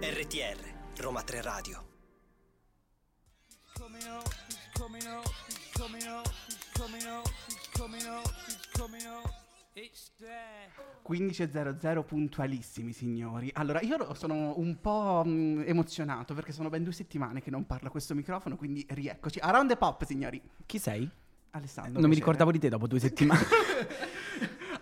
RTR, Roma 3 Radio. coming up, he's coming up, he's coming up, he's coming up, he's coming up, he's coming up. It's there. 15.00 puntualissimi signori. Allora, io sono un po' mh, emozionato perché sono ben due settimane che non parlo a questo microfono, quindi rieccoci. Around the pop, signori. Chi sei? Alessandro. Non mi ricordavo di te dopo due settimane.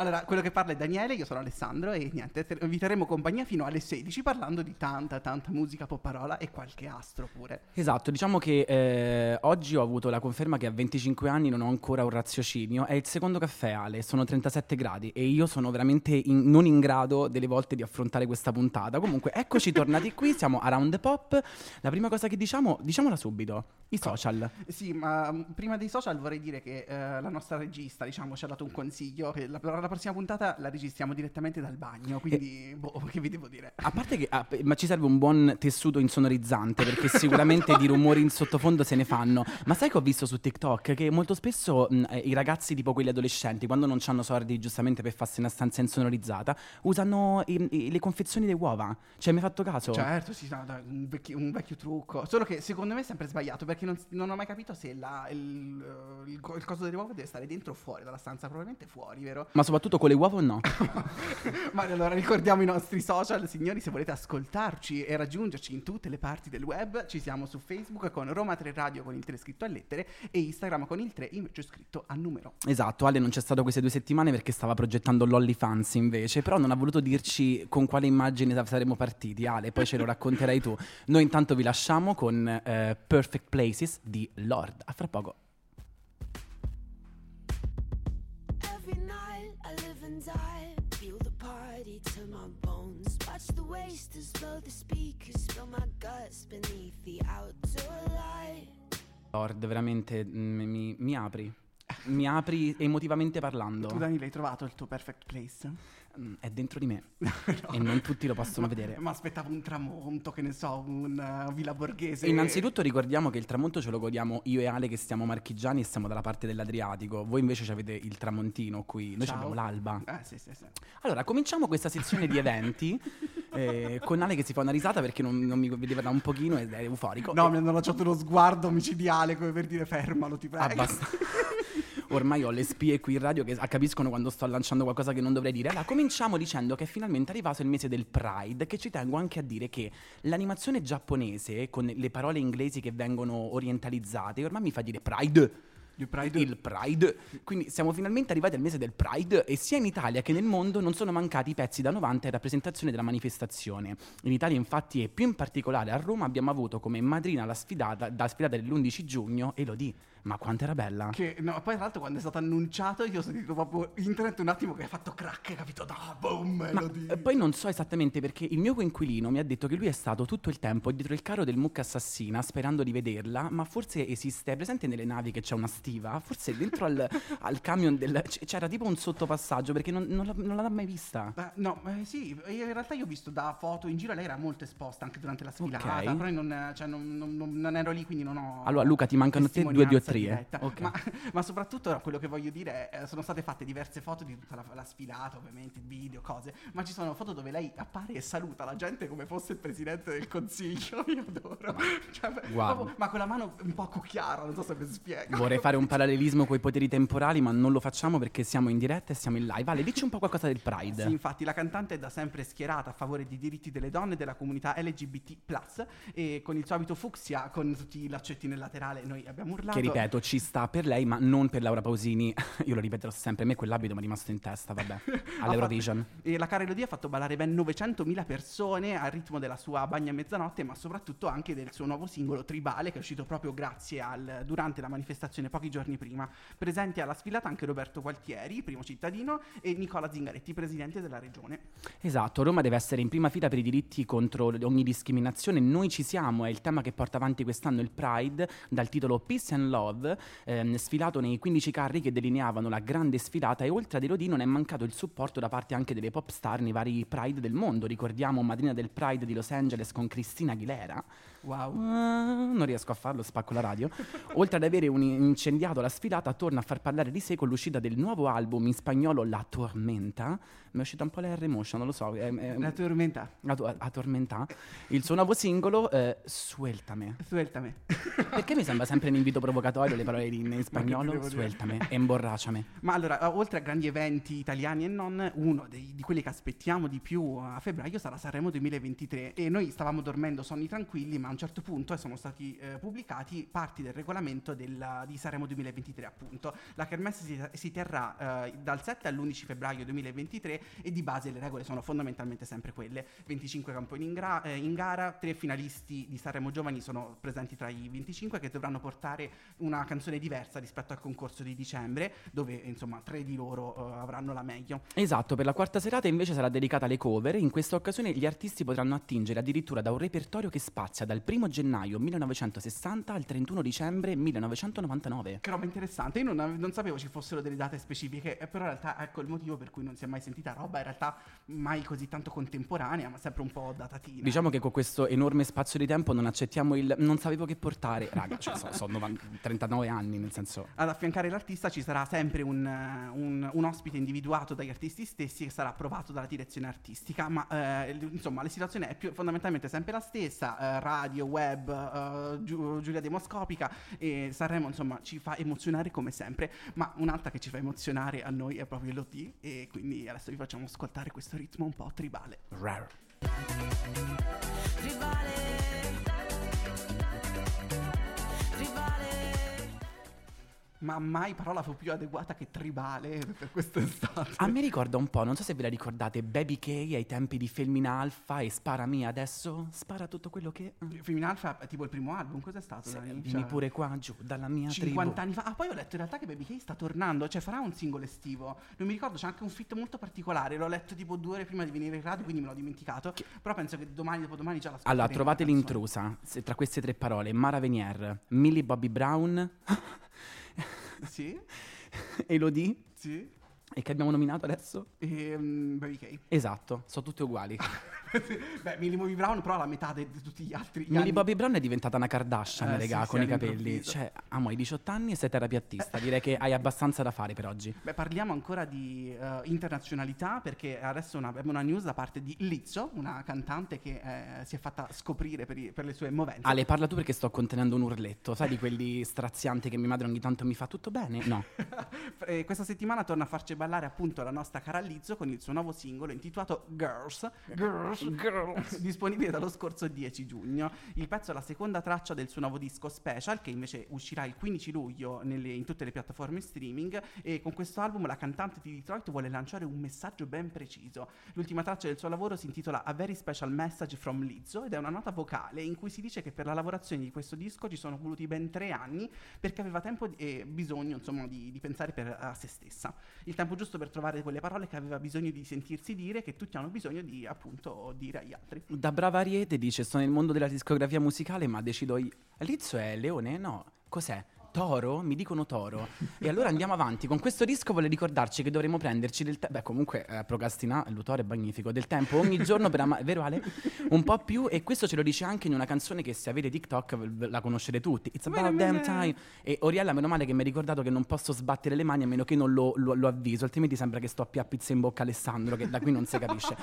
Allora, quello che parla è Daniele, io sono Alessandro e niente, te- vi terremo compagnia fino alle 16 parlando di tanta, tanta musica popparola e qualche astro pure. esatto, diciamo che eh, oggi ho avuto la conferma che a 25 anni non ho ancora un raziocinio. È il secondo caffè, Ale, sono 37 gradi e io sono veramente in- non in grado delle volte di affrontare questa puntata. Comunque, eccoci tornati qui, siamo Around the Pop. La prima cosa che diciamo, diciamola subito, i social. Sì, ma mh, prima dei social vorrei dire che eh, la nostra regista, diciamo, ci ha dato un consiglio, che la, la prossima puntata la registriamo direttamente dal bagno, quindi, boh, che vi devo dire? A parte che ah, ma ci serve un buon tessuto insonorizzante perché sicuramente di rumori in sottofondo se ne fanno. Ma sai che ho visto su TikTok che molto spesso mh, eh, i ragazzi, tipo quelli adolescenti, quando non hanno soldi giustamente per farsi una stanza insonorizzata, usano i- i- le confezioni di uova. Cioè, mi hai fatto caso? Certo, sì, no, dai, un, vecchi- un vecchio trucco. Solo che secondo me è sempre sbagliato perché non, non ho mai capito se la- il, eh, il il coso delle uova deve stare dentro o fuori dalla stanza. Probabilmente fuori, vero? Ma soprattutto con le uova o no? Ma allora ricordiamo i nostri social, signori, se volete ascoltarci e raggiungerci in tutte le parti del web, ci siamo su Facebook con Roma 3 Radio con il 3 scritto a lettere e Instagram con il 3 invece scritto a numero. Esatto, Ale non c'è stato queste due settimane perché stava progettando l'OnlyFans invece, però non ha voluto dirci con quale immagine sa- saremmo partiti. Ale, poi ce lo racconterai tu. Noi intanto vi lasciamo con eh, Perfect Places di Lord. A fra poco. Lord, veramente mm, mi, mi apri. Mi apri emotivamente parlando. Tu Dani l'hai trovato il tuo perfect place? Mm, È dentro di me e non tutti lo possono Ma- vedere. Ma aspettavo un tramonto, che ne so, un uh, villa borghese. Innanzitutto ricordiamo che il tramonto ce lo godiamo io e Ale che stiamo marchigiani e stiamo dalla parte dell'Adriatico. Voi invece avete il tramontino qui, noi Ciao. abbiamo l'alba. Eh sì, sì, sì. Allora, cominciamo questa sezione di eventi eh, con Ale che si fa una risata perché non, non mi vedeva da un pochino ed è euforico. No, E- mi hanno lanciato uno sguardo micidiale come per dire fermalo, ti prego. Abbast- Ormai ho le spie qui in radio che capiscono quando sto lanciando qualcosa che non dovrei dire. Allora, cominciamo dicendo che è finalmente arrivato il mese del Pride, che ci tengo anche a dire che l'animazione giapponese, con le parole inglesi che vengono orientalizzate, ormai mi fa dire Pride. Il Pride- Il Pride. Quindi siamo finalmente arrivati al mese del Pride e sia in Italia che nel mondo non sono mancati pezzi da 90 in rappresentazione della manifestazione. In Italia infatti e più in particolare a Roma abbiamo avuto come madrina la sfidata, da sfidata dell'11 giugno Elodie. Ma quanto era bella! Che, no, poi tra l'altro quando è stato annunciato io ho sentito proprio internet un attimo che ha fatto crack, capito? No, boom, Ma Melody. eh, poi non so esattamente perché il mio coinquilino mi ha detto che lui è stato tutto il tempo dietro il carro del mucca assassina sperando di vederla, ma forse esiste, è presente nelle navi che c'è una stiva? Forse dentro al, al camion del... c'era tipo un sottopassaggio perché non, non l'ha, non l'ha mai vista. Eh, no, eh, sì, in realtà io ho visto da foto in giro, lei era molto esposta anche durante la sfilata, Ok. però io non, cioè, non- non- non- non ero lì, quindi non ho... Allora, Luca, ti mancano te due testimonianza diottrie. diretta. Ok. Ma, ma soprattutto quello che voglio dire è, eh, sono state fatte diverse foto di tutta la, la sfilata, ovviamente, video, cose, ma ci sono foto dove lei appare e saluta la gente come fosse il presidente del consiglio, io adoro. Cioè, proprio- ma con la mano un po' cucchiara, non so se mi spiego. Vorrei fare un parallelismo con i poteri temporali, ma non lo facciamo perché siamo in diretta e siamo in live. Vale, dici un po' qualcosa del Pride. Sì, infatti la cantante è da sempre schierata a favore dei diritti delle donne e della comunità LGBT+, e con il suo abito fucsia, con tutti i laccetti nel laterale, noi abbiamo urlato. Che ripeto, ci sta per lei, ma non per Laura Pausini. Io lo ripeterò sempre. A me quell'abito mi è rimasto in testa, vabbè. All'Eurovision. fatto- E la cara Elodie ha fatto ballare ben 900.000 persone al ritmo della sua bagna mezzanotte, ma soprattutto anche del suo nuovo singolo Tribale, che è uscito proprio grazie al, durante la manifestazione pochi giorni prima. Presenti alla sfilata anche Roberto Gualtieri, primo cittadino, e Nicola Zingaretti, presidente della regione. Esatto, Roma deve essere in prima fila per i diritti contro ogni discriminazione. Noi ci siamo, è il tema che porta avanti quest'anno il Pride, dal titolo Peace and Love Love, ehm, sfilato nei 15 carri che delineavano la grande sfilata e oltre ad Elodie non è mancato il supporto da parte anche delle pop star nei vari Pride del mondo. Ricordiamo Madrina del Pride di Los Angeles con Cristina Aguilera. Wow. Ah, non riesco a farlo, spacco la radio. Oltre ad avere un incendiato la sfilata, torna a far parlare di sé con l'uscita del nuovo album in spagnolo La Tormenta. Mi è uscita un po' la R-Motion, non lo so. È, è- La tormenta. la, to- la Tormenta. Il suo nuovo singolo, eh, Sueltame. Sueltame. Perché mi sembra sempre un invito provocatorio le parole in, in spagnolo? Sueltame, emborracciame. Ma allora, eh, oltre a grandi eventi italiani e non, uno dei- di quelli che aspettiamo di più a febbraio sarà Sanremo 2023 e noi stavamo dormendo sonni tranquilli, ma a un certo punto sono stati eh, pubblicati parti del regolamento della- di Sanremo 2023 appunto. La kermesse si, si terrà eh, dal 7 all'11 febbraio 2023 e di base le regole sono fondamentalmente sempre quelle. 25 campioni in, gra- eh, in gara, tre finalisti di Sanremo Giovani sono presenti tra i 25 che dovranno portare una canzone diversa rispetto al concorso di dicembre, dove insomma tre di loro eh, avranno la meglio. Esatto, per la quarta serata invece sarà dedicata alle cover. In questa occasione gli artisti potranno attingere addirittura da un repertorio che spazia dal 1 gennaio 1960 al 31 dicembre 1999. Che roba interessante, io non, non sapevo ci fossero delle date specifiche, eh, però in realtà ecco il motivo per cui non si è mai sentita roba, in realtà mai così tanto contemporanea, ma sempre un po' datatina. Diciamo che con questo enorme spazio di tempo non accettiamo il non sapevo che portare. Raga, cioè, sono 39 anni, nel senso. Ad affiancare l'artista ci sarà sempre un, un- un ospite individuato dagli artisti stessi che sarà approvato dalla direzione artistica, ma eh, insomma la situazione è più, fondamentalmente sempre la stessa, eh, radio, web, eh, Giu- Giulia Demoscopica e Sanremo insomma ci fa emozionare come sempre, ma un'altra che ci fa emozionare a noi è proprio Elodie e quindi adesso vi facciamo ascoltare questo ritmo un po' tribale. Rar. Ma mai parola fu più adeguata che tribale per quest'estate. A me ricorda un po', non so se ve la ricordate, Baby K ai tempi di Femina Alpha e Spara Mia adesso spara tutto quello che... Femina Alpha è tipo il primo album, cos'è stato? Dani? vieni Cioè- pure qua giù dalla mia 50 tribù. anni fa. Ah, poi ho letto in realtà che Baby K sta tornando, cioè farà un singolo estivo. Non mi ricordo, c'è anche un fit molto particolare. L'ho letto tipo due ore prima di venire in radio, quindi me l'ho dimenticato. Però penso che domani, dopodomani già la Allora, trovate l'intrusa se- tra queste tre parole: Mara Venier, Millie Bobby Brown, Sì, Elodie sì. E che abbiamo nominato adesso? E, mm, Baby K. Esatto, sono tutte uguali. Beh, Millie Bobby Brown, però la metà di tutti gli altri. Millie anni- Bobby Brown è diventata una Kardashian, Eh, regà, sì, con sì, i capelli. Cioè, amo, hai 18 anni e sei terapiattista. Direi che hai abbastanza da fare per oggi. Beh, parliamo ancora di eh, internazionalità perché adesso una- abbiamo una news da parte di Lizzo, una cantante che eh, si è fatta scoprire per, i- per le sue movenze. Ale, parla tu perché sto contenendo un urletto. Sai di quelli strazianti che mia madre ogni tanto mi fa tutto bene? No. Eh, questa settimana torna a farci ballare appunto la nostra cara Lizzo con il suo nuovo singolo intitolato Girls, Girls, disponibile dallo scorso 10 giugno. Il pezzo è la seconda traccia del suo nuovo disco special che invece uscirà il 15 luglio nelle- in tutte le piattaforme streaming e con questo album la cantante di Detroit vuole lanciare un messaggio ben preciso. L'ultima traccia del suo lavoro si intitola A Very Special Message from Lizzo ed è una nota vocale in cui si dice che per la lavorazione di questo disco ci sono voluti ben tre anni perché aveva tempo e bisogno insomma di, di pensare per, a se stessa. Il tempo giusto per trovare quelle parole che aveva bisogno di sentirsi dire, che tutti hanno bisogno di appunto dire agli altri. Da brava Ariete dice: Sto nel mondo della discografia musicale, ma decido io. Lizzo è leone? No. Cos'è? Toro? Mi dicono toro. E allora andiamo avanti. Con questo disco vuole ricordarci che dovremo prenderci del tempo. Beh, comunque, eh, procrastinare, l'utore è magnifico. Del tempo ogni giorno per amare. Vero Ale? Un po' più. E questo ce lo dice anche in una canzone che se avete TikTok la conoscete tutti. It's about damn time. E Oriella, meno male che mi ha ricordato che non posso sbattere le mani a meno che non lo, lo- lo avviso. Altrimenti sembra che sto a pizza in bocca Alessandro, che da qui non si capisce.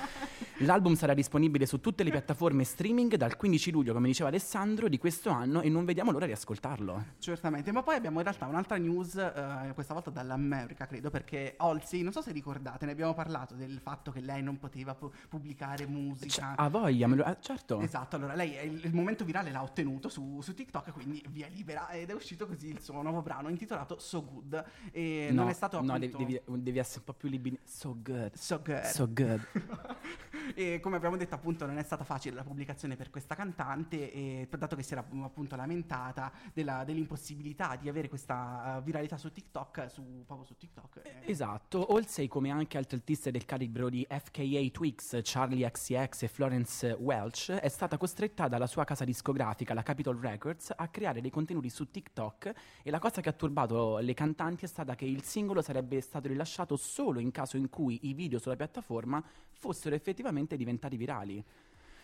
L'album sarà disponibile su tutte le piattaforme streaming dal 15 luglio, come diceva Alessandro, di questo anno e non vediamo l'ora di ascoltarlo. Certamente, ma poi abbiamo in realtà un'altra news, eh, questa volta dall'America credo, perché Halsey, non so se ricordate, ne abbiamo parlato del fatto che lei non poteva pu- pubblicare musica. Cioè, ha voglia, me lo- eh, certo. Esatto, allora lei è il, il momento virale l'ha ottenuto su, su TikTok, quindi via libera ed è uscito così il suo nuovo brano intitolato So Good e no, non è stato no, appunto devi, devi- devi essere un po' più libino. So good. So Good. So good. E come abbiamo detto, appunto, non è stata facile la pubblicazione per questa cantante, e, dato che si era appunto lamentata della- dell'impossibilità di avere questa eh, viralità su TikTok, su, proprio su TikTok. eh, Esatto, Olsey come anche altri artisti del calibro di FKA Twix, Charlie XCX e Florence Welch è stata costretta dalla sua casa discografica, la Capitol Records, a creare dei contenuti su TikTok e la cosa che ha turbato le cantanti è stata che il singolo sarebbe stato rilasciato solo in caso in cui i video sulla piattaforma fossero effettivamente diventati virali.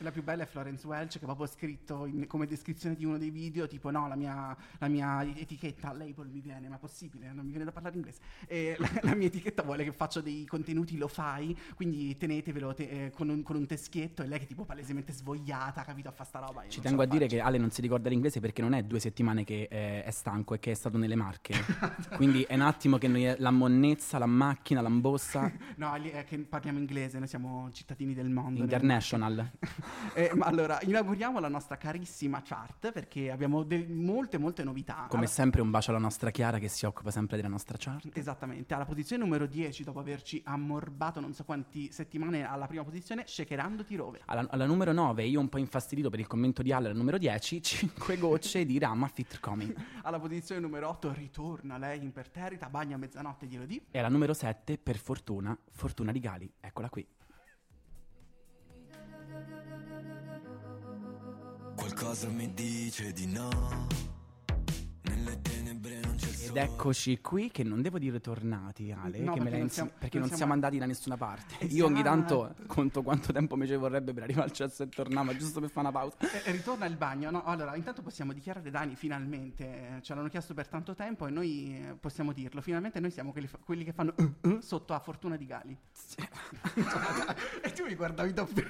La più bella è Florence Welch che proprio ha scritto in- come descrizione di uno dei video tipo no la mia, la mia etichetta label mi viene ma possibile non mi viene da parlare inglese e la, la mia etichetta vuole che faccio dei contenuti lo fai quindi tenetevelo te- eh, con, un, con un teschietto e lei che tipo palesemente svogliata capito a fare sta roba Ci tengo a dire faccio. che Ale non si ricorda l'inglese perché non è due settimane che eh, è stanco e che è stato nelle Marche. Quindi è un attimo che noi la monnezza, la macchina, l'ambossa, no è che parliamo inglese noi siamo cittadini del mondo international. Eh, ma allora inauguriamo la nostra carissima chart perché abbiamo de- molte molte novità Come Allora- sempre un bacio alla nostra Chiara che si occupa sempre della nostra chart. Esattamente, alla posizione numero 10, dopo averci ammorbato non so quanti settimane alla prima posizione, shakerando ti rove. Alla, alla numero 9, io un po' infastidito per il commento di Ale, alla numero 10, 5 gocce di Rama Fit Coming. Alla posizione numero 8 ritorna lei imperterrita, bagna a mezzanotte, glielo di. E alla numero 7, per fortuna, Fortuna di Gali. Eccola qui. Qualcosa mi dice di no. Ed eccoci qui che non devo dire tornati, Ale, No, perché non siamo- perché non siamo siamo- andati da nessuna parte. Io ogni Esatto. tanto conto quanto tempo mi ci vorrebbe per arrivare al cesso e tornare, giusto per fare una pausa. Eh, ritorna il bagno, no? Allora, intanto possiamo dichiarare Dani finalmente, eh, ce l'hanno chiesto per tanto tempo e noi eh, possiamo dirlo, finalmente noi siamo quelli, fa- quelli che fanno uh, uh, sotto a Fortuna di Gali. e tu mi guardavi davvero.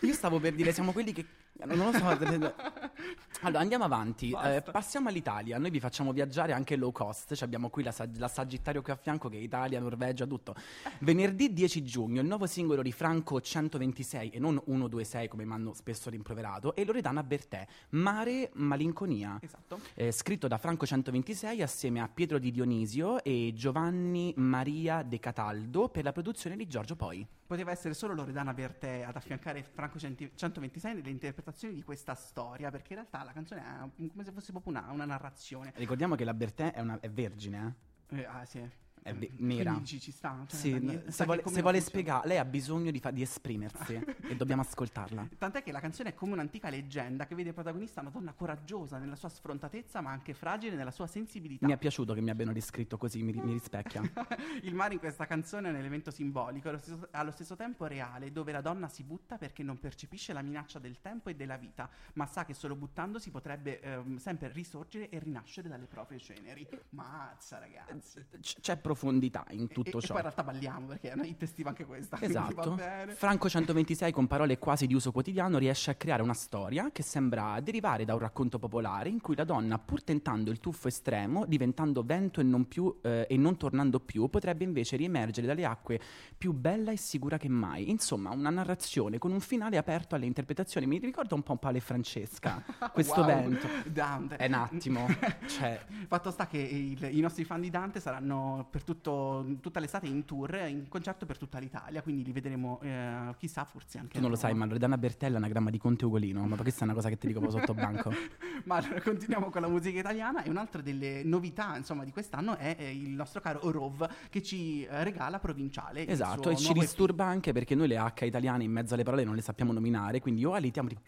Io stavo per dire, siamo quelli che. Non lo so. allora, andiamo avanti. Eh, passiamo all'Italia. Noi vi facciamo viaggiare anche low cost. Ci abbiamo qui la, la Sagittario qui a fianco, che è Italia, Norvegia, tutto. Venerdì 10 giugno, il nuovo singolo di Franco 126 e non 126, come mi hanno spesso rimproverato, e Loredana Bertè. Mare Malinconia. Esatto. Eh, scritto da Franco 126 assieme a Pietro Di Dionisio e Giovanni Maria De Cataldo per la produzione di Giorgio Poi. Poteva essere solo Loredana Bertè ad affiancare Franco Centi- 126 nelle interpretazioni di questa storia, perché in realtà la canzone è come se fosse proprio una, una narrazione. Ricordiamo che la Bertè è, una- è vergine, eh? Eh, ah, sì. È Quindi nera. dici, ci sta. cioè, Sì, Dani, se vuole, se vuole spiegare, lei ha bisogno di, fa- di esprimersi e dobbiamo ascoltarla. Tant'è che la canzone è come un'antica leggenda che vede protagonista una donna coraggiosa nella sua sfrontatezza, ma anche fragile nella sua sensibilità. Mi è piaciuto che mi abbiano descritto così, mi, mi rispecchia. Il mare in questa canzone è un elemento simbolico, allo stesso, allo stesso tempo reale, dove la donna si butta perché non percepisce la minaccia del tempo e della vita, ma sa che solo buttandosi potrebbe ehm, sempre risorgere e rinascere dalle proprie ceneri. Mazza, ragazzi. C- c'è profondità in E- tutto e, ciò. poi in realtà balliamo perché è una hit estiva anche questa. Esatto. Franco 126 con parole quasi di uso quotidiano riesce a creare una storia che sembra derivare da un racconto popolare in cui la donna, pur tentando il tuffo estremo, diventando vento e non, più, eh, e non tornando più, potrebbe invece riemergere dalle acque più bella e sicura che mai. Insomma, una narrazione con un finale aperto alle interpretazioni. Mi ricorda un po' Paolo e Francesca, questo Wow. vento. Dante. È un attimo, cioè... Fatto sta che il- i nostri fan di Dante saranno per tutto, tutta l'estate in tour, in concerto per tutta l'Italia, quindi li vedremo, eh, chissà, forse anche Tu non lo sai, ma Loredana Bertella è anagramma di Conte Ugolino, ma questa è una cosa che ti dico sotto banco. Ma allora continuiamo con la musica italiana e un'altra delle novità, insomma, di quest'anno è eh, il nostro caro Rov che ci eh, regala Provinciale. Esatto, e ci nuovo EP. disturba anche perché noi le H italiane in mezzo alle parole non le sappiamo nominare, quindi o alitiamo tipo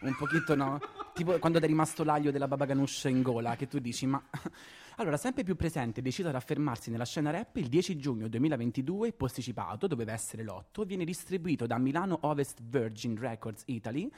un pochino no, tipo quando ti è rimasto l'aglio della baba ganoush in gola che tu dici ma allora, sempre più presente e deciso ad affermarsi nella scena rap, il 10 giugno 2022, posticipato, doveva essere l'8, viene distribuito da Milano Ovest Virgin Records Italy,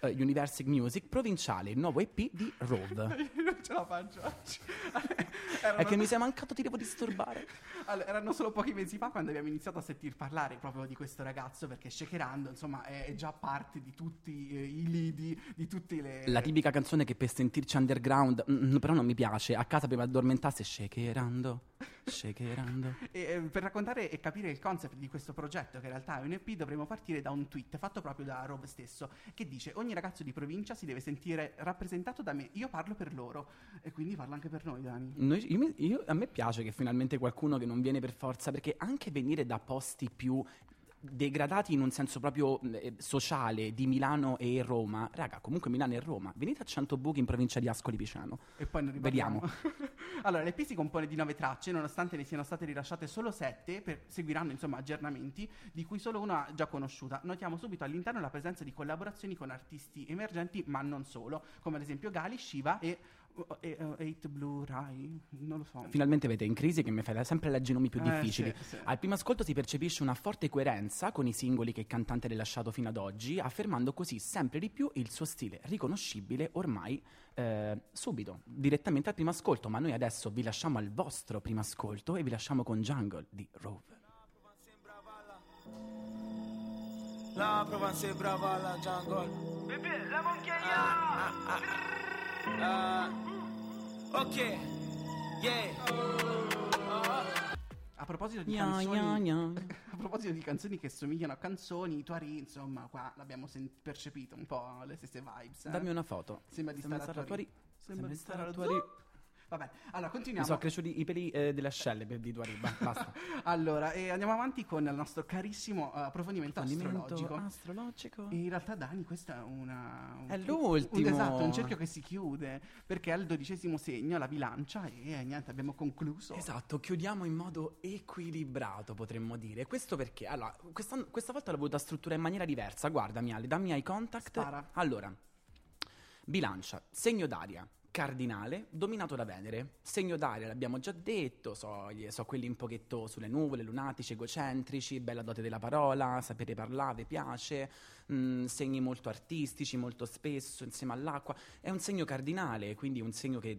eh, Universic Music, provinciale, il nuovo EP di Rove. non ce la faccio oggi. È che mi sei mancato, ti devo disturbare. Allora, erano solo pochi mesi fa quando abbiamo iniziato a sentir parlare proprio di questo ragazzo perché Shakerando insomma è, già parte di tutti eh, i lidi, di tutte le... La tipica canzone che per sentirci underground, mm, però non mi piace. A casa prima di addormentarsi, shakerando, shakerando. E, per raccontare e capire il concept di questo progetto, che in realtà è un EP, dovremo partire da un tweet fatto proprio da Rob stesso, che dice ogni ragazzo di provincia si deve sentire rappresentato da me, io parlo per loro e quindi parlo anche per noi Dani. Noi- io io- a me piace che finalmente qualcuno che non viene per forza, perché anche venire da posti più degradati in un senso proprio eh, sociale di Milano e Roma. Raga, comunque Milano e Roma. Venite a 100 buchi in provincia di Ascoli Piceno. E poi ne Vediamo. allora, l'EP si compone di nove tracce, nonostante ne siano state rilasciate solo sette, per, seguiranno insomma aggiornamenti, di cui solo una già conosciuta. Notiamo subito all'interno la presenza di collaborazioni con artisti emergenti, ma non solo, come ad esempio Gali, Shiva e e- e- Eight Blue Rai, non lo so. Finalmente avete in crisi che mi fai sempre leggere i nomi più Eh, difficili. sì, sì. Al primo ascolto si percepisce una forte coerenza con i singoli che il cantante ha rilasciato fino ad oggi, affermando così sempre di più il suo stile riconoscibile ormai eh, subito, direttamente al primo ascolto. Ma noi adesso vi lasciamo al vostro primo ascolto e vi lasciamo con Jungle di Rove. La Provence è brava alla jungle. Bebè, la monchiaia! ok, yeah. A proposito di canzoni, gna, gna. a proposito di canzoni che somigliano a canzoni, i Tuari, insomma, qua l'abbiamo sen- percepito un po' le stesse vibes. eh. Dammi una foto. Sembra di Sembra stare a stare a Tuari. Tuari. Sembra di stare a Tuari. Vabbè, allora Mi continuiamo. sono cresciuti i peli eh, delle ascelle per di Tuari. ba- Basta. Allora, e andiamo avanti con il nostro carissimo eh, approfondimento Fallimento astrologico. astrologico. In realtà, Dani, questa è una. un- È l'ultimo. Un, esatto, un cerchio che si chiude. Perché è il dodicesimo segno, la bilancia, e eh, niente, abbiamo concluso. Esatto, chiudiamo in modo equilibrato, potremmo dire. Questo perché? Allora, questa, questa volta l'ho voluta strutturare in maniera diversa. Guardami Ale, dammi eye contact. Spara. Allora, bilancia, segno d'aria. Cardinale, dominato da Venere. Segno d'aria, l'abbiamo già detto, so, so quelli un pochetto sulle nuvole, lunatici, egocentrici, bella dote della parola, sapere parlare, piace, mm, segni molto artistici, molto spesso, insieme all'acqua. È un segno cardinale, quindi un segno che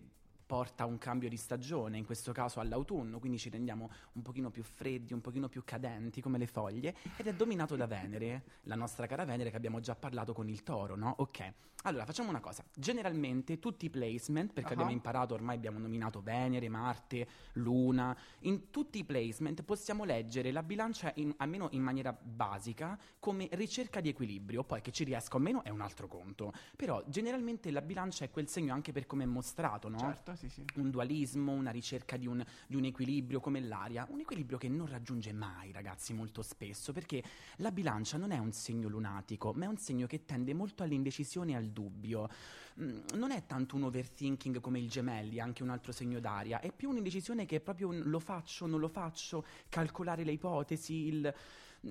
porta a un cambio di stagione, in questo caso all'autunno, quindi ci rendiamo un pochino più freddi, un pochino più cadenti come le foglie, ed è dominato da Venere, la nostra cara Venere che abbiamo già parlato con il toro, no? Ok, allora facciamo una cosa, generalmente tutti i placement, perché Ah. abbiamo imparato, ormai abbiamo nominato Venere, Marte, Luna, in tutti i placement possiamo leggere la bilancia, in- almeno in maniera basica, come ricerca di equilibrio, poi che ci riesca o meno è un altro conto, però generalmente la bilancia è quel segno anche per come è mostrato, no? Certo, sì, sì. un dualismo, una ricerca di un, di un equilibrio come l'aria, un equilibrio che non raggiunge mai, ragazzi, molto spesso, perché la bilancia non è un segno lunatico, ma è un segno che tende molto all'indecisione e al dubbio. Mm, non è tanto un overthinking come il gemelli, anche un altro segno d'aria, è più un'indecisione che è proprio un lo faccio, non lo faccio, calcolare le ipotesi, il...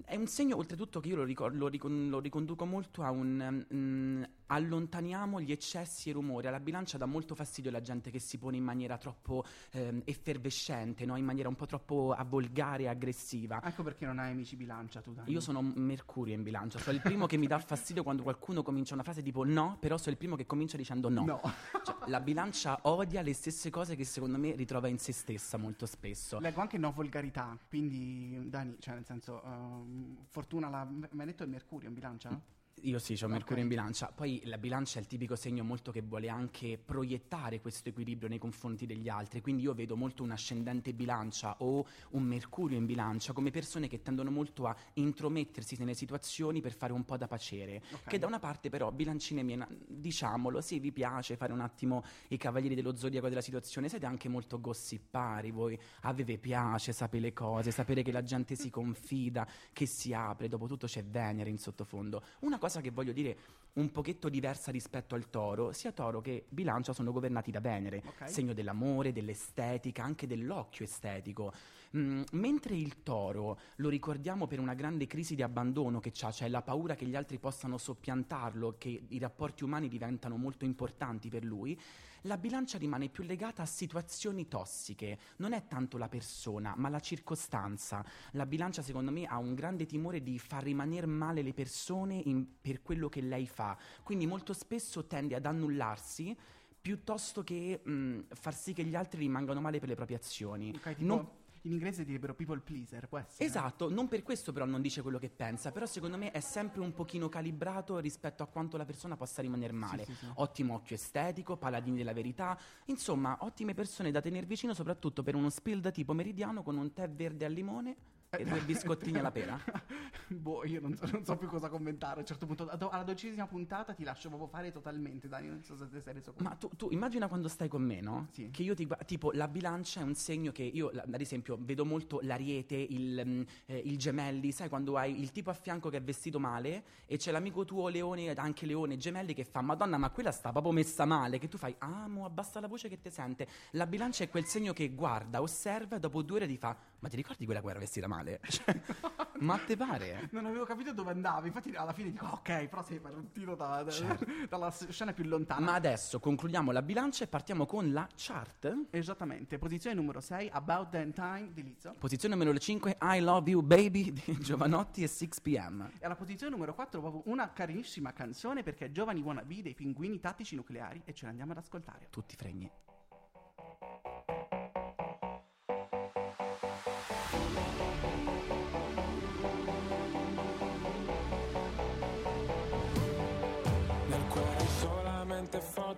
È un segno, oltretutto, che io lo, ricor- lo ricon- lo riconduco molto a un mm, allontaniamo gli eccessi e i rumori. Alla bilancia dà molto fastidio la gente che si pone in maniera troppo ehm, effervescente, no? in maniera un po' troppo volgare e aggressiva. Ecco perché non hai amici bilancia tu, Dani. Io sono Mercurio in bilancia, sono il primo che mi dà fastidio quando qualcuno comincia una frase tipo no, però sono il primo che comincia dicendo no. No. Cioè, la bilancia odia le stesse cose che secondo me ritrova in se stessa molto spesso. Leggo anche no volgarità, quindi Dani, cioè nel senso, ehm, fortuna la... Mi hai detto il mercurio in bilancia? Io sì, ho Mercurio Ok. in bilancia. Poi la bilancia è il tipico segno molto che vuole anche proiettare questo equilibrio nei confronti degli altri. Quindi io vedo molto un ascendente bilancia o un Mercurio in bilancia come persone che tendono molto a intromettersi nelle situazioni per fare un po' da pacere. Ok. Che da una parte però, bilancine mie, diciamolo, sì, vi piace fare un attimo i cavalieri dello zodiaco della situazione, siete anche molto gossipari voi, a voi piace sapere le cose, sapere che la gente si confida, che si apre, dopo tutto c'è Venere in sottofondo. Una cosa che voglio dire un pochetto diversa rispetto al toro, sia toro che bilancia sono governati da Venere, Ok. segno dell'amore, dell'estetica, anche dell'occhio estetico. Mm, mentre il toro lo ricordiamo per una grande crisi di abbandono che ha, cioè la paura che gli altri possano soppiantarlo, che i rapporti umani diventano molto importanti per lui, la bilancia rimane più legata a situazioni tossiche, non è tanto la persona, ma la circostanza. La bilancia, secondo me, ha un grande timore di far rimanere male le persone in- per quello che lei fa, quindi molto spesso tende ad annullarsi piuttosto che mm, far sì che gli altri rimangano male per le proprie azioni. Ok, tipo, Non- in inglese direbbero people pleaser, può essere? Esatto, non per questo però non dice quello che pensa, però secondo me è sempre un pochino calibrato rispetto a quanto la persona possa rimanere male. sì, sì. Ottimo occhio estetico, paladini della verità, insomma, ottime persone da tenere vicino soprattutto per uno spill da tipo meridiano con un tè verde al limone E due biscottini alla pera? boh, io non so, non so più cosa commentare. A un certo punto, alla dodicesima puntata ti lascio proprio fare totalmente, Dani. Non so se ti sei reso conto. Ma tu, tu immagina quando stai con me, no? Sì. Che io ti guardo, tipo la bilancia è un segno che io, ad esempio, vedo molto l'ariete, il, mm, eh, il gemelli, sai quando hai il tipo a fianco che è vestito male e c'è l'amico tuo leone, anche leone, gemelli che fa, madonna ma quella sta proprio messa male, che tu fai, amo, abbassa la voce che ti sente. La bilancia è quel segno che guarda, osserva e dopo due ore ti fa, ma ti ricordi quella che era vestita male? Cioè, ma te pare? Non avevo capito dove andavi. Infatti, alla fine dico, ok, però sei partito da- da- dalla scena più lontana. Ma adesso concludiamo la bilancia e partiamo con la chart. Esattamente, posizione numero 6, About That Time di Lizzo. Posizione numero 5, I Love You Baby di Giovanotti e 6pm. E alla posizione numero 4 proprio una carinissima canzone perché è Giovani Wannabe dei Pinguini Tattici Nucleari e ce l'andiamo ad ascoltare. Tutti fregni.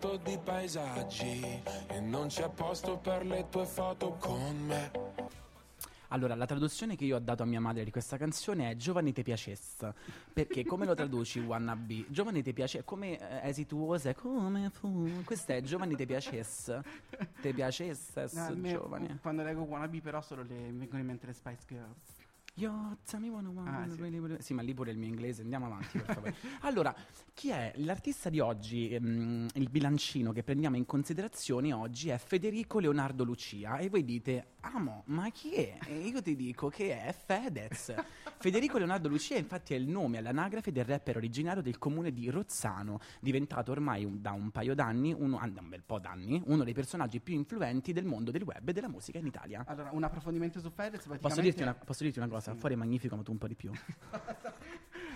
Foto di paesaggi E non c'è posto per le tue foto con me Allora, la traduzione che io ho dato a mia madre di questa canzone è Giovani te piacesse. Perché come lo traduci wannabe? Giovani te piace come eh, as it was, è come fu. Questo è Giovani te piacesse. Te piacesse, No, giovane. Quando leggo Wannabe però solo le, mi vengono in mente le Spice Girls. Yo, I want, Ah, sì. really- Sì, ma lì pure il mio inglese. Andiamo avanti, per favore. allora, chi è l'artista di oggi? ehm, il bilancino che prendiamo in considerazione oggi è Federico Leonardo Lucia. E voi dite, amo, ma chi è? E io ti dico che è Fedez. Federico Leonardo Lucia, infatti, è il nome all'anagrafe del rapper originario del comune di Rozzano, diventato ormai un- da un paio d'anni, uno, ah, un bel po' d'anni, uno dei personaggi più influenti del mondo del web e della musica in Italia. Allora, un approfondimento su Fedez praticamente... Posso dirti, una, posso dirti una cosa? Fuori è magnifico, ma tu un po' di più.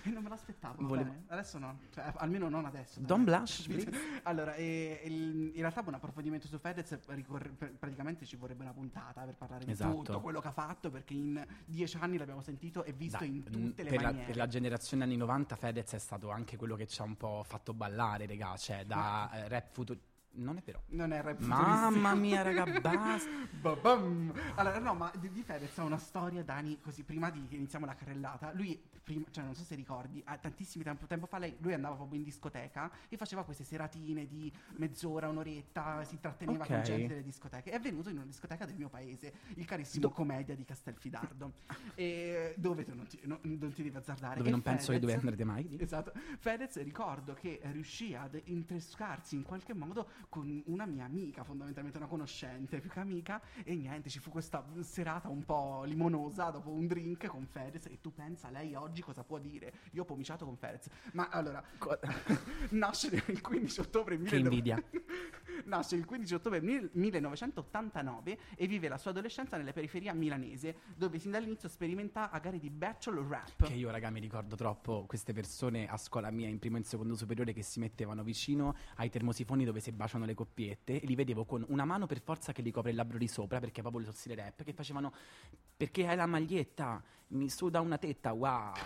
Non me l'aspettavo. Volevo-. Adesso no, cioè, almeno non adesso. Don't blush, allora, eh, il- in realtà un approfondimento su Fedez ricorre- pr- praticamente ci vorrebbe una puntata parlare di Esatto. tutto quello che ha fatto perché in dieci anni l'abbiamo sentito e visto Dai, in mm, tutte le per, la, maniere. per la generazione anni 90 Fedez è stato anche quello che ci ha un po' fatto ballare, regà, cioè da eh, rap futuro... Non è vero. Non è rap Mamma mia, raga, basta. Allora, no, ma di, di Fedez ha una storia, Dani, così prima di che iniziamo la carrellata. Lui, prima, cioè, non so se ricordi, ah, tantissimo tempo, tempo fa lei- lui andava proprio in discoteca e faceva queste seratine di mezz'ora, un'oretta, si intratteneva con Ok. gente delle discoteche. È venuto in una discoteca del mio paese, il carissimo Commedia di Castelfidardo, e dove tu non ti, no- non ti devi azzardare. Dove E non penso che Fedez- dove andrete mai. Esatto. Fedez ricordo che riuscì ad intrescarsi in qualche modo con una mia amica, fondamentalmente una conoscente, più che amica, e niente, ci fu questa serata un po' limonosa dopo un drink con Fedez e tu pensa lei oggi cosa può dire? Io ho pomiciato con Fedez. Ma allora, Co- nasce il 15 ottobre Che 19... invidia. Nasce il 15 ottobre mil- 1989 e vive la sua adolescenza nelle periferie milanese, dove sin dall'inizio sperimenta a gare di battle rap. Che io, raga, mi ricordo troppo queste persone a scuola mia in primo e in secondo superiore che si mettevano vicino ai termosifoni dove si baciano le coppiette e li vedevo con una mano per forza che gli copre il labbro di sopra perché proprio le tossire rap che facevano perché hai la maglietta, mi suda una tetta, wow.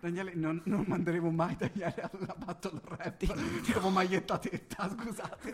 Daniele, non, non manderemo mai Daniele alla battle rap dopo maglietta tetta, scusate.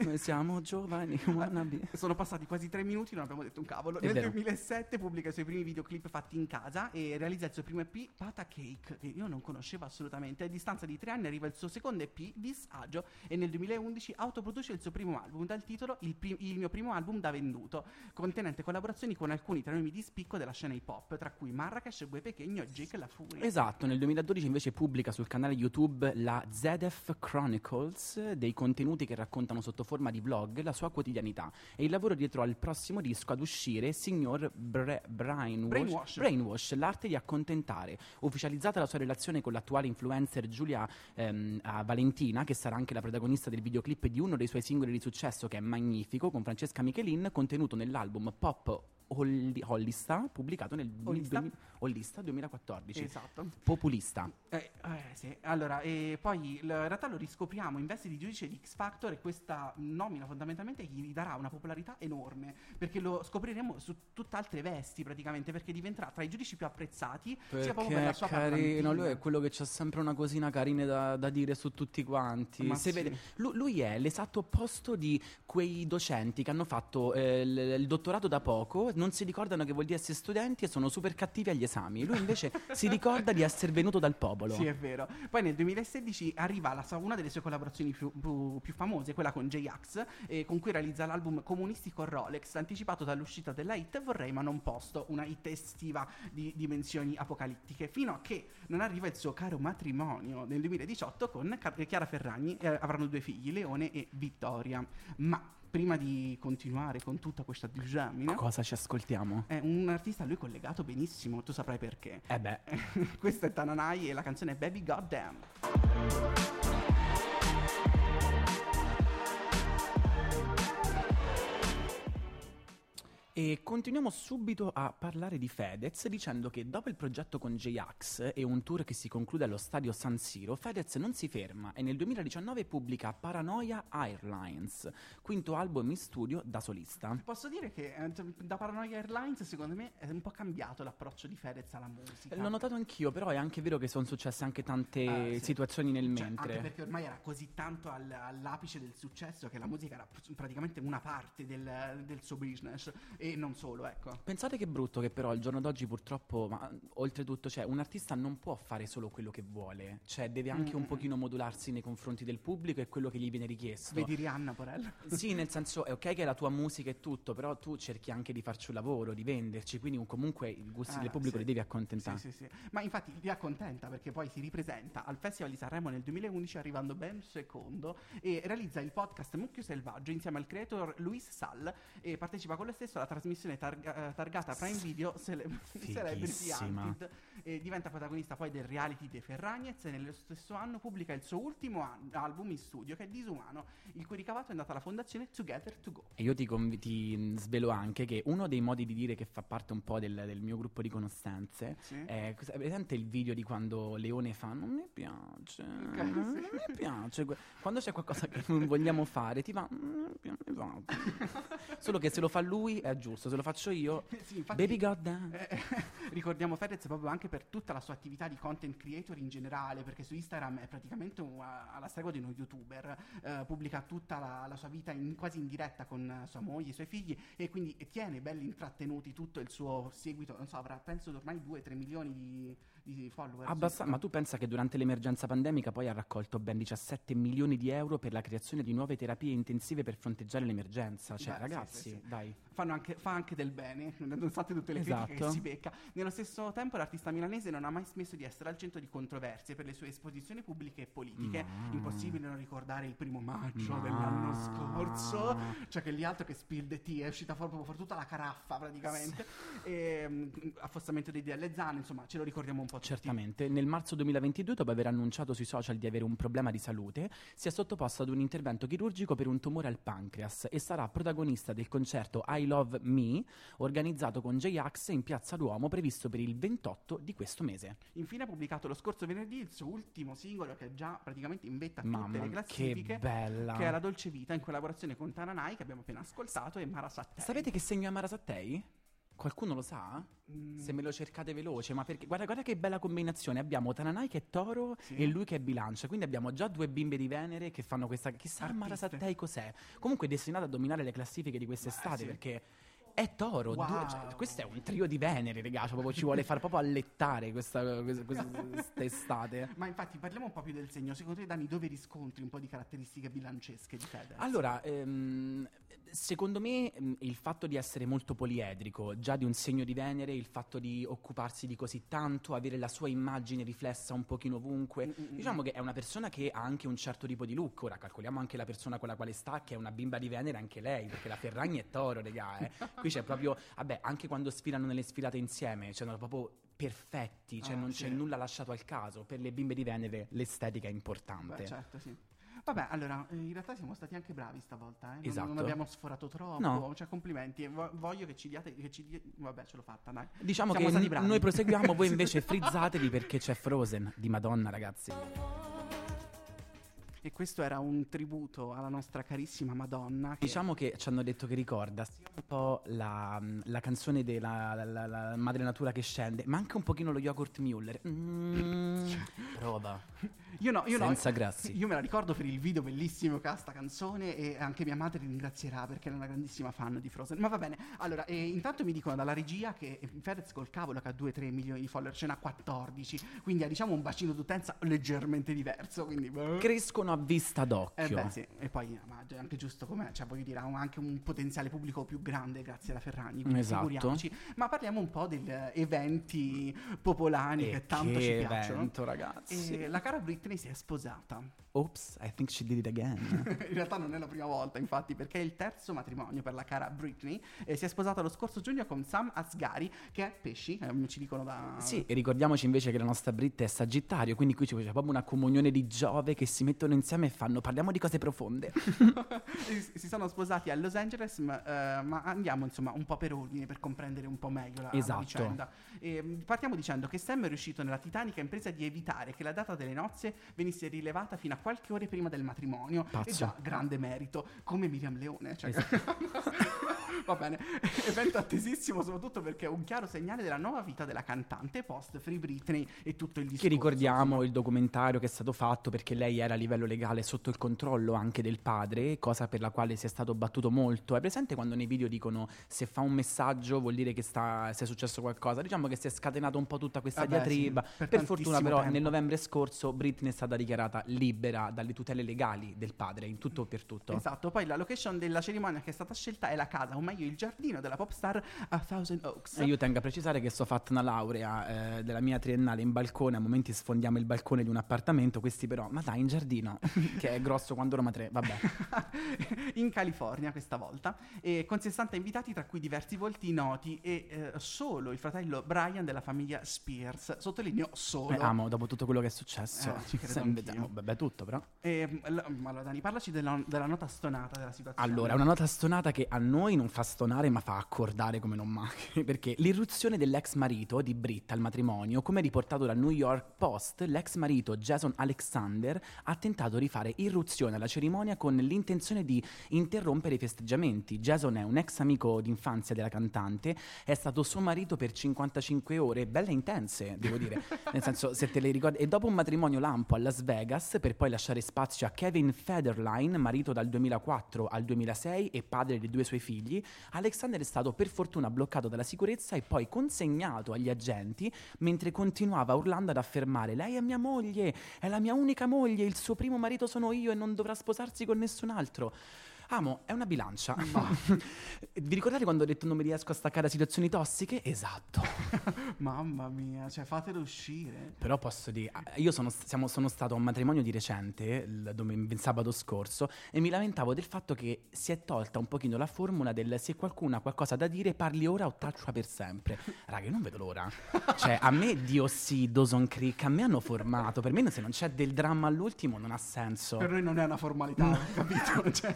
Noi siamo giovani, wannabe. Sono passati quasi tre minuti, non abbiamo detto un cavolo. È Nel vero. 2007 pubblica i suoi primi videoclip fatti in casa e realizza il suo primo EP, Pata Cake, che io non conoscevo assolutamente. A distanza di tre anni arriva il suo secondo EP, Disagio, e nel 2011 autoproduce il suo primo album dal titolo Il, pri- il mio primo album da venduto, contenente collaborazioni con alcuni tra nomi di spicco della scena hip hop, tra cui Marrakesh, Gue Pequeño e Jake La Furia. Esatto, nel 2012 invece pubblica sul canale YouTube la ZF Chronicles, dei contenuti che raccontano sotto forma di vlog la sua quotidianità e il lavoro dietro al prossimo disco ad uscire, Signor Bre- Brainwash, Brainwash. Brainwash, l'arte di accontentare, ufficializzata la sua relazione con l'attuale influencer Giulia ehm, Valentina, che sarà anche la protagonista del videoclip di uno dei suoi singoli di successo che è magnifico, con Francesca Michelin, contenuto nell'album Pop Holli- Hollista, pubblicato nel Hollista? 2000 Hollista 2014. Esatto. Populista. Eh, eh, sì. Allora, e poi l- in realtà lo riscopriamo in veste di giudice di X Factor e questa nomina fondamentalmente gli darà una popolarità enorme perché lo scopriremo su tutt'altre vesti praticamente perché diventerà tra i giudici più apprezzati sia proprio per Perché la sua carino, lui è quello che c'ha sempre una cosina carina da, da dire su tutti quanti. Ma Se sì. vede- lu- lui è l'esatto opposto di quei docenti che hanno fatto eh, il, il dottorato da poco, non si ricordano che vuol dire essere studenti e sono super cattivi agli esami. Lui invece si ricorda di essere venuto dal popolo. Sì, è vero. Poi nel 2016 arriva la una delle sue collaborazioni più, più- più famose, quella con J-Ax, eh, con cui realizza l'album Comunisti con Rolex, anticipato dall'uscita della hit Vorrei ma non posto, una hit estiva di dimensioni apocalittiche, fino a che non arriva il suo caro matrimonio nel 2018 con Chiara Ferragni, eh, avranno due figli, Leone e Vittoria. Ma prima di continuare con tutta questa disamina, Cosa ci ascoltiamo? è un artista a lui collegato benissimo, tu saprai perché. Eh beh, Questo è Tananai e la canzone è Baby Goddamn. E continuiamo subito a parlare di Fedez dicendo che dopo il progetto con J-Ax e un tour che si conclude allo stadio San Siro, Fedez non si ferma e nel 2019 pubblica Paranoia Airlines, quinto album in studio da solista. Posso dire che eh, da Paranoia Airlines secondo me è un po' cambiato l'approccio di Fedez alla musica. L'ho notato anch'io, però è anche vero che sono successe anche tante Ah, sì. situazioni nel Cioè, mentre. Anche perché ormai era così tanto al- all'apice del successo che la musica era pr- praticamente una parte del, del suo business e non solo, ecco. Pensate che brutto che però al giorno d'oggi purtroppo, ma oltretutto, cioè, un artista non può fare solo quello che vuole, cioè deve anche un Mm. pochino modularsi nei confronti del pubblico e quello che gli viene richiesto. Vedi Rihanna, Porello? Sì, nel senso è ok che è la tua musica e tutto, però tu cerchi anche di farci un lavoro, di venderci, quindi un- comunque i gusti Ah, del pubblico sì. li devi accontentare. Sì, sì, sì. Ma infatti li accontenta perché poi si ripresenta al Festival di Sanremo nel 2011 arrivando ben secondo e realizza il podcast Mucchio Selvaggio insieme al creator Luis Sal e partecipa con lo stesso alla trasmissione targa- eh, targata Prime Video Cele- Celebrity. Hunted e diventa protagonista poi del reality dei Ferragnez e nello stesso anno pubblica il suo ultimo an- album in studio che è Disumano, il cui ricavato è andato alla fondazione Together to Go. E io ti, conv- ti, svelo anche che uno dei modi di dire che fa parte un po' del, del mio gruppo di conoscenze Sì. è presente il video di quando Leone fa non mi piace, Ok, non sì. mi piace. Quando c'è qualcosa che non vogliamo fare ti va, "Mm, mi piace, mi va". Solo che se lo fa lui è giusto, se lo faccio io, Sì, infatti- baby goddamn. Eh, ricordiamo Fedez proprio anche per tutta la sua attività di content creator in generale, perché su Instagram è praticamente un- alla stregua di uno youtuber, eh, pubblica tutta la, la sua vita in- quasi in diretta con eh, sua moglie, i suoi figli e quindi tiene belli intrattenuti tutto il suo seguito, non so, avrà penso ormai 2-3 milioni di, di follower. Abbassa- ma tu pensa che durante l'emergenza pandemica poi ha raccolto ben 17 milioni di euro per la creazione di nuove terapie intensive per fronteggiare l'emergenza? Cioè, Beh, sì, ragazzi, sì, sì. dai. Fanno anche, fa anche del bene, nonostante tutte le critiche che Esatto. si becca. Nello stesso tempo l'artista milanese non ha mai smesso di essere al centro di controversie per le sue esposizioni pubbliche e politiche. Ma- Impossibile non ricordare il primo maggio Ma- dell'anno scorso, cioè che lì altro che spill the tea, è uscita fuori proprio fuori tutta la caraffa praticamente. E, mm, affossamento dei DL Zan, insomma, ce lo ricordiamo un po' tutti. Certamente, nel marzo 2022, dopo aver annunciato sui social di avere un problema di salute, si è sottoposta ad un intervento chirurgico per un tumore al pancreas e sarà protagonista del concerto I Love Me, organizzato con J-Ax in Piazza Duomo, previsto per il 28 di questo mese. Infine ha pubblicato lo scorso venerdì il suo ultimo singolo che è già praticamente in vetta a tutte Mamma, le che classifiche. bella! Che è La Dolce Vita in collaborazione con Tananai che abbiamo appena ascoltato e Mara Sattei. Sapete che segno è Mara Sattei? Qualcuno lo sa? Mm, Se me lo cercate veloce, ma perché guarda, guarda che bella combinazione. Abbiamo Tananai che è toro Sì. e lui che è bilancia. Quindi abbiamo già due bimbe di Venere che fanno questa. Chissà Mara Artiste. Sattei cos'è. Comunque è destinata a dominare le classifiche di quest'estate sì. perché. È toro, Wow. due- cioè, questo è un trio di Venere, raga. Cioè, proprio ci vuole far proprio allettare questa, questa, quest'estate. Ma infatti parliamo un po' più del segno. Secondo te, Dani, dove riscontri un po' di caratteristiche bilancesche di Fedez? Allora, ehm, secondo me ehm, il fatto di essere molto poliedrico, già di un segno di Venere, il fatto di occuparsi di così tanto, avere la sua immagine riflessa un pochino ovunque, Mm, mm, mm. diciamo che è una persona che ha anche un certo tipo di look. Ora calcoliamo anche la persona con la quale sta, che è una bimba di Venere anche lei, perché la Ferragni è toro, regà. eh. Qui c'è proprio, vabbè, anche quando sfilano nelle sfilate insieme, cioè, proprio perfetti, cioè Ah, non sì. c'è nulla lasciato al caso. Per le bimbe di Venere l'estetica è importante. Beh, certo, sì. Vabbè, allora, eh, in realtà siamo stati anche bravi stavolta, eh? Non- Esatto. Non, abbiamo sforato troppo, No. cioè complimenti. Vo- voglio che ci diate, che ci di- Vabbè, ce l'ho fatta, dai. Diciamo Siamo che n- noi proseguiamo, voi invece frizzatevi perché c'è Frozen di Madonna, ragazzi. E questo era un tributo alla nostra carissima Madonna. Che Diciamo che ci hanno detto che ricorda sia un po' la, la canzone della la, la- la madre natura che scende, ma anche un pochino lo yogurt Müller. Mm, prova. io no, io no. Senza grassi. Io me la ricordo per il video bellissimo che ha sta canzone e anche mia madre ringrazierà perché è una grandissima fan di Frozen. Ma va bene. Allora, e intanto mi dicono dalla regia che Fedez col cavolo che ha 2-3 milioni di follower, ce n'ha 14, quindi ha diciamo un bacino d'utenza leggermente diverso, quindi boh. Crescono a vista d'occhio. Eh beh, sì. E poi ma è anche giusto com'è, cioè voglio dire, ha anche un potenziale pubblico più grande grazie alla Ferragni, quindi Esatto. figuriamoci. Ma parliamo un po' degli eh, eventi popolari E che tanto che ci piacciono. evento, ragazzi. E la cara Britney si è sposata. Oops, I think she did it again. In realtà non è la prima volta, infatti, perché è il terzo matrimonio per la cara Britney. E si è sposata lo scorso giugno con Sam Asghari, che è pesci, eh, ci dicono da... Sì, e ricordiamoci invece che la nostra Brit è Sagittario, quindi qui c'è proprio una comunione di Giove che si mettono insieme e fanno parliamo di cose profonde. si sono sposati a Los Angeles, ma, eh, ma andiamo insomma un po' per ordine per comprendere un po' meglio la, la Esatto. vicenda. E, mh, partiamo dicendo che Sam è riuscito nella titanica impresa di evitare che la data delle nozze venisse rilevata fino a qualche ore prima del matrimonio. E Pazzo. già, grande merito, come Miriam Leone. Cioè, Esatto. Va bene, evento attesissimo soprattutto perché è un chiaro segnale della nuova vita della cantante post Free Britney e tutto il discorso. Che ricordiamo il documentario che è stato fatto perché lei era a livello legale sotto il controllo anche del padre, cosa per la quale si è stato battuto molto. È presente quando nei video dicono se fa un messaggio vuol dire che sta, sia successo qualcosa? Diciamo che si è scatenato un po' tutta questa Vabbè, sì, diatriba. per per fortuna però tempo. nel novembre scorso Britney è stata dichiarata libera dalle tutele legali del padre in tutto e per tutto. Esatto, poi la location della cerimonia che è stata scelta è la casa, o meglio il giardino della pop star a Thousand Oaks. E io tengo a precisare che sto fatta una laurea eh, della mia triennale in balcone, a momenti sfondiamo il balcone di un appartamento, questi però, ma dai, in giardino, che è grosso quando Roma 3, vabbè. in California questa volta, e con 60 invitati tra cui diversi volti noti e eh, solo il fratello Brian della famiglia Spears. Sottolineo solo. Eh, amo, dopo tutto quello che è successo, Eh, ci credo vabbè, tutto però. E, l- allora Dani, parlaci della, della nota stonata della situazione. Allora, una nota stonata che a noi non fa stonare ma fa accordare come non mai, perché l'irruzione dell'ex marito di Britta al matrimonio, come riportato dal New York Post, l'ex marito Jason Alexander ha tentato di fare irruzione alla cerimonia con l'intenzione di interrompere i festeggiamenti. Jason è un ex amico d'infanzia della cantante, è stato suo marito per 55 ore, belle intense, devo dire, nel senso se te le ricordi, e dopo un matrimonio lampo a Las Vegas per poi lasciare spazio a Kevin Federline, marito dal 2004 al 2006 e padre di due suoi figli, Alexander è stato per fortuna bloccato dalla sicurezza e poi consegnato agli agenti mentre continuava urlando ad affermare lei è mia moglie, è la mia unica moglie, il suo primo marito sono io e non dovrà sposarsi con nessun altro. Amo, è una bilancia. Vi ricordate quando ho detto non mi riesco a staccare da situazioni tossiche? Esatto. Mamma mia, cioè fatelo uscire. Però posso dire, io sono, siamo- sono stato a un matrimonio di recente, il, il sabato scorso, e mi lamentavo del fatto che si è tolta un pochino la formula del se qualcuno ha qualcosa da dire parli ora o taccia per sempre. Raga, io non vedo l'ora. Cioè, a me DOC, Dawson Creek, a me hanno formato, per me se non c'è del dramma all'ultimo non ha senso. Per noi non è una formalità, capito? Cioè,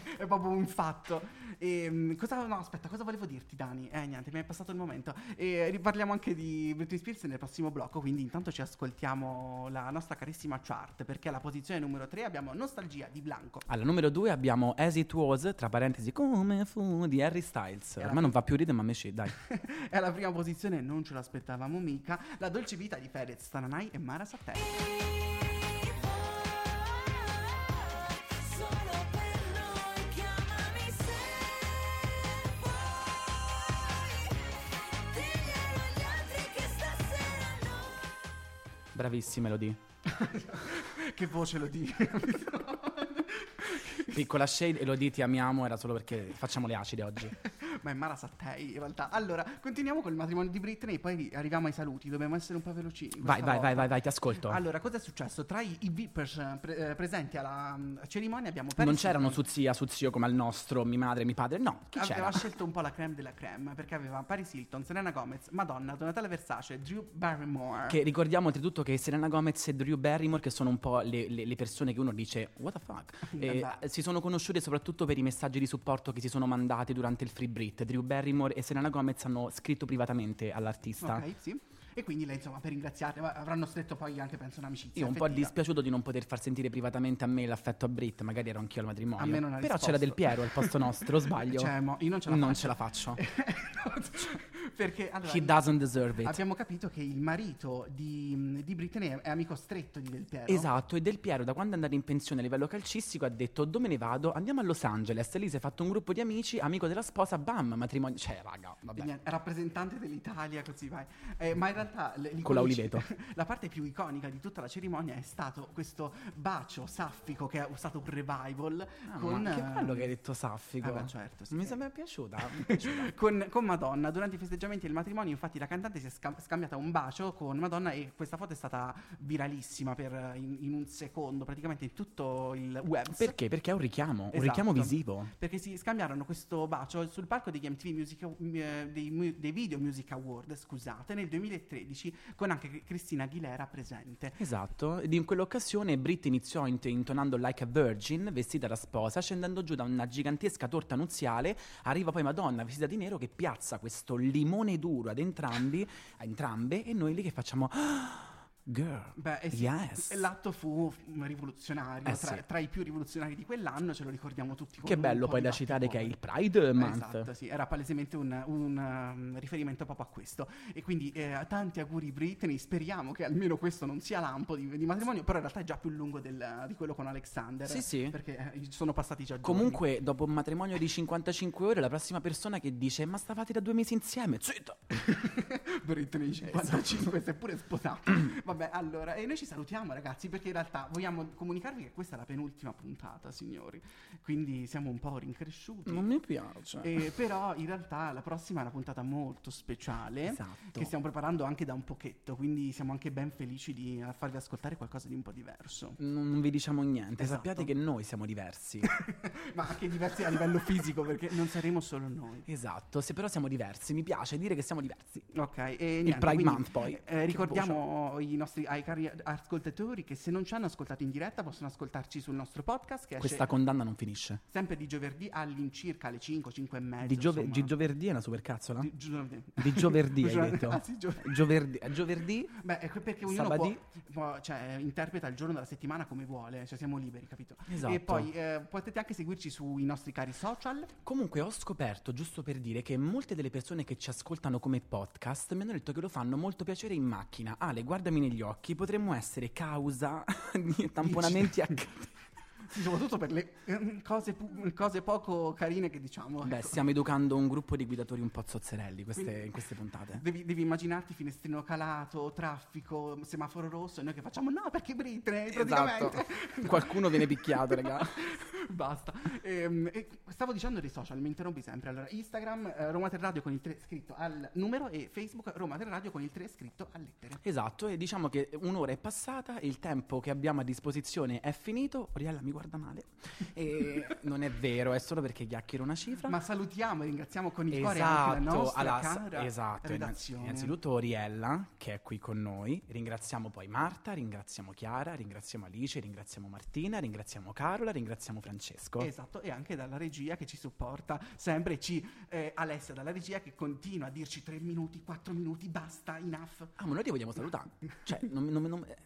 è proprio un fatto. E, mm, cosa, no, aspetta, cosa volevo dirti, Dani? Eh, niente, mi è passato il momento. E riparliamo anche di Britney Spears nel prossimo blocco. Quindi, intanto ci ascoltiamo la nostra carissima chart. Perché alla posizione numero 3 abbiamo Nostalgia di Blanco. Alla numero 2 abbiamo As It Was, tra parentesi, come fu di Harry Styles. Ormai non va più ridere, ma me ci, dai. e alla prima posizione, non ce l'aspettavamo mica, La dolce vita di Fedez, Tananai e Mara Sattei. Bravissima Elodie. che voce lo dici? Piccola shade, Elodie ti amiamo, era solo perché facciamo le acide oggi. Ma è Mara Sattei in realtà. Allora, continuiamo con il matrimonio di Britney, poi arriviamo ai saluti. Dobbiamo essere un po' veloci. Vai, vai, vai, vai, vai, ti ascolto. Allora, cosa è successo? Tra i, i VIPers pre- eh, presenti alla mm, cerimonia abbiamo Paris non c'erano su zia, su zio come al nostro, mi madre, mi padre, no, chi Aveva c'era? scelto un po' la creme della creme perché aveva Paris Hilton, Selena Gomez, Madonna, Donatella Versace, Drew Barrymore. Che ricordiamo oltretutto che Selena Gomez e Drew Barrymore, che sono un po' le, le- le persone che uno dice, what the fuck? E, eh, si sono conosciute soprattutto per i messaggi di supporto che si sono mandati durante il Free Brit. Drew Barrymore e Selena Gomez hanno scritto privatamente all'artista. Ok, sì. E quindi lei, insomma, per ringraziarle, ma avranno stretto poi anche, penso, un'amicizia. Io un po' dispiaciuto di non poter far sentire privatamente a me l'affetto a Brit, magari ero anch'io al matrimonio. A me non ha Però risposto. c'era Del Piero al posto nostro, sbaglio. Cioè, mo, io non ce la Non faccio. ce la faccio. Perché allora, He doesn't deserve it. abbiamo capito che il marito di, di Britney è, è amico stretto di Del Piero. Esatto, e Del Piero da quando è andato in pensione a livello calcistico ha detto dove me ne vado? Andiamo a Los Angeles. Lì si è fatto un gruppo di amici, amico della sposa, bam, matrimonio. Cioè, raga, vabbè. niente, rappresentante dell'Italia, così vai. Eh, ma in realtà l- Con la l'iconici- Oliveto. la parte più iconica di tutta la cerimonia è stato questo bacio saffico che è stato un revival Ah, con ma che eh, bello che hai detto Saffico. eh beh, certo, sì. Mi sembra piaciuta. piaciuta. con, con Madonna. Durante i festeggiamenti del matrimonio, infatti, la cantante si è sca- scambiata un bacio con Madonna e questa foto è stata viralissima per, in, in un secondo, praticamente in tutto il web. Perché? Perché è un richiamo, un Esatto. richiamo visivo. Perché si scambiarono questo bacio sul palco degli MTV Music, eh, dei, dei Video Music Award, scusate, nel 2013, con anche Cristina Aguilera presente. Esatto, ed in quell'occasione Brit iniziò int- intonando Like a Virgin, vestita da sposa, scendendo giù da una gigantesca torta nuziale, arriva poi Madonna vestita di nero che piazza questo limone duro ad entrambi, a entrambe, e noi lì che facciamo... "Ah, Girl, Beh, eh sì, yes. l'atto fu rivoluzionario, Eh tra, sì. tra i più rivoluzionari di quell'anno, ce lo ricordiamo tutti. Che bello po' poi da citare che è il. Pride Month. Esatto, sì, era palesemente un, un, um, riferimento proprio a questo. E quindi eh, tanti auguri Britney, speriamo che almeno questo non sia lampo di, di matrimonio, però in realtà è già più lungo del- di quello con Alexander. Sì, sì. Perché eh, sono passati già giorni. Comunque, dopo un matrimonio di 55 ore, la prossima persona che dice Ma stavate da due mesi insieme? Zitta! Britney 55 si è pure sposato. Vabbè, allora, e noi ci salutiamo ragazzi perché in realtà vogliamo comunicarvi che questa è la penultima puntata, signori. Quindi siamo un po' rincresciuti. Non mi piace. Eh, però in realtà la prossima è una puntata molto speciale Esatto. che stiamo preparando anche da un pochetto, quindi siamo anche ben felici di farvi ascoltare qualcosa di un po' diverso. Non, non vi diciamo niente, Esatto. sappiate che noi siamo diversi. Ma anche diversi a livello fisico perché non saremo solo noi. esatto, se però siamo diversi, mi piace dire che siamo diversi. Ok, e niente, Pride quindi, Month, poi. eh, ricordiamo i nostri, ai cari ascoltatori che se non ci hanno ascoltato in diretta possono ascoltarci sul nostro podcast che Questa condanna non finisce. sempre di giovedì all'incirca alle 5, 5 e mezza. Di, giove- di giovedì è una supercazzola? Di giovedì. Di giovedì hai detto. Ah, sì, gio- Giovedì, giovedì? Beh, è perché ognuno può, può- cioè, interpreta il giorno della settimana come vuole, cioè siamo liberi, capito? Esatto. E poi eh, potete anche seguirci sui nostri cari social. Comunque ho scoperto, giusto per dire, che molte delle persone che ci ascoltano come podcast mi hanno detto che lo fanno molto piacere in macchina. Ale, guardami negli occhi, potremmo essere causa di tamponamenti a Sì, soprattutto per le eh, cose, cose poco carine che diciamo. Beh, ecco. stiamo educando un gruppo di guidatori un po' zozzerelli queste- in queste puntate. Devi, devi immaginarti finestrino calato, traffico, semaforo rosso e noi che facciamo no perché Britney Esatto. praticamente. Qualcuno viene picchiato, raga. Basta. Ehm, e stavo dicendo dei social, mi interrompi sempre. Allora, Instagram eh, Roma 3 Radio con il 3 scritto al numero e Facebook Roma 3 Radio con il 3 scritto a lettere. Esatto, e diciamo che un'ora è passata, il tempo che abbiamo a disposizione è finito. Oriella mi guarda male. E non è vero, è solo perché chiacchiero una cifra. Ma salutiamo e ringraziamo con il cuore anche la nostra alla- cara esatto, redazione. innanzitutto Oriella che è qui con noi, ringraziamo poi Marta, ringraziamo Chiara, ringraziamo Alice, ringraziamo Martina, ringraziamo Carola, ringraziamo Francesco. Esatto, e anche dalla regia che ci supporta sempre, ci, eh, Alessia dalla regia che continua a dirci 3 minuti, 4 minuti, basta, enough. Ah, ma noi ti vogliamo salutare. Cioè, non- non- non- eh,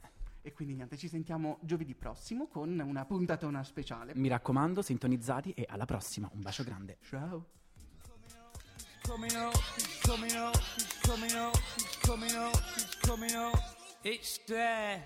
E quindi niente, ci sentiamo giovedì prossimo con una puntatona speciale. mi raccomando, sintonizzati e alla prossima. Un bacio grande. Ciao. coming up, he's coming up, he's coming up, he's coming up, he's coming up. It's there.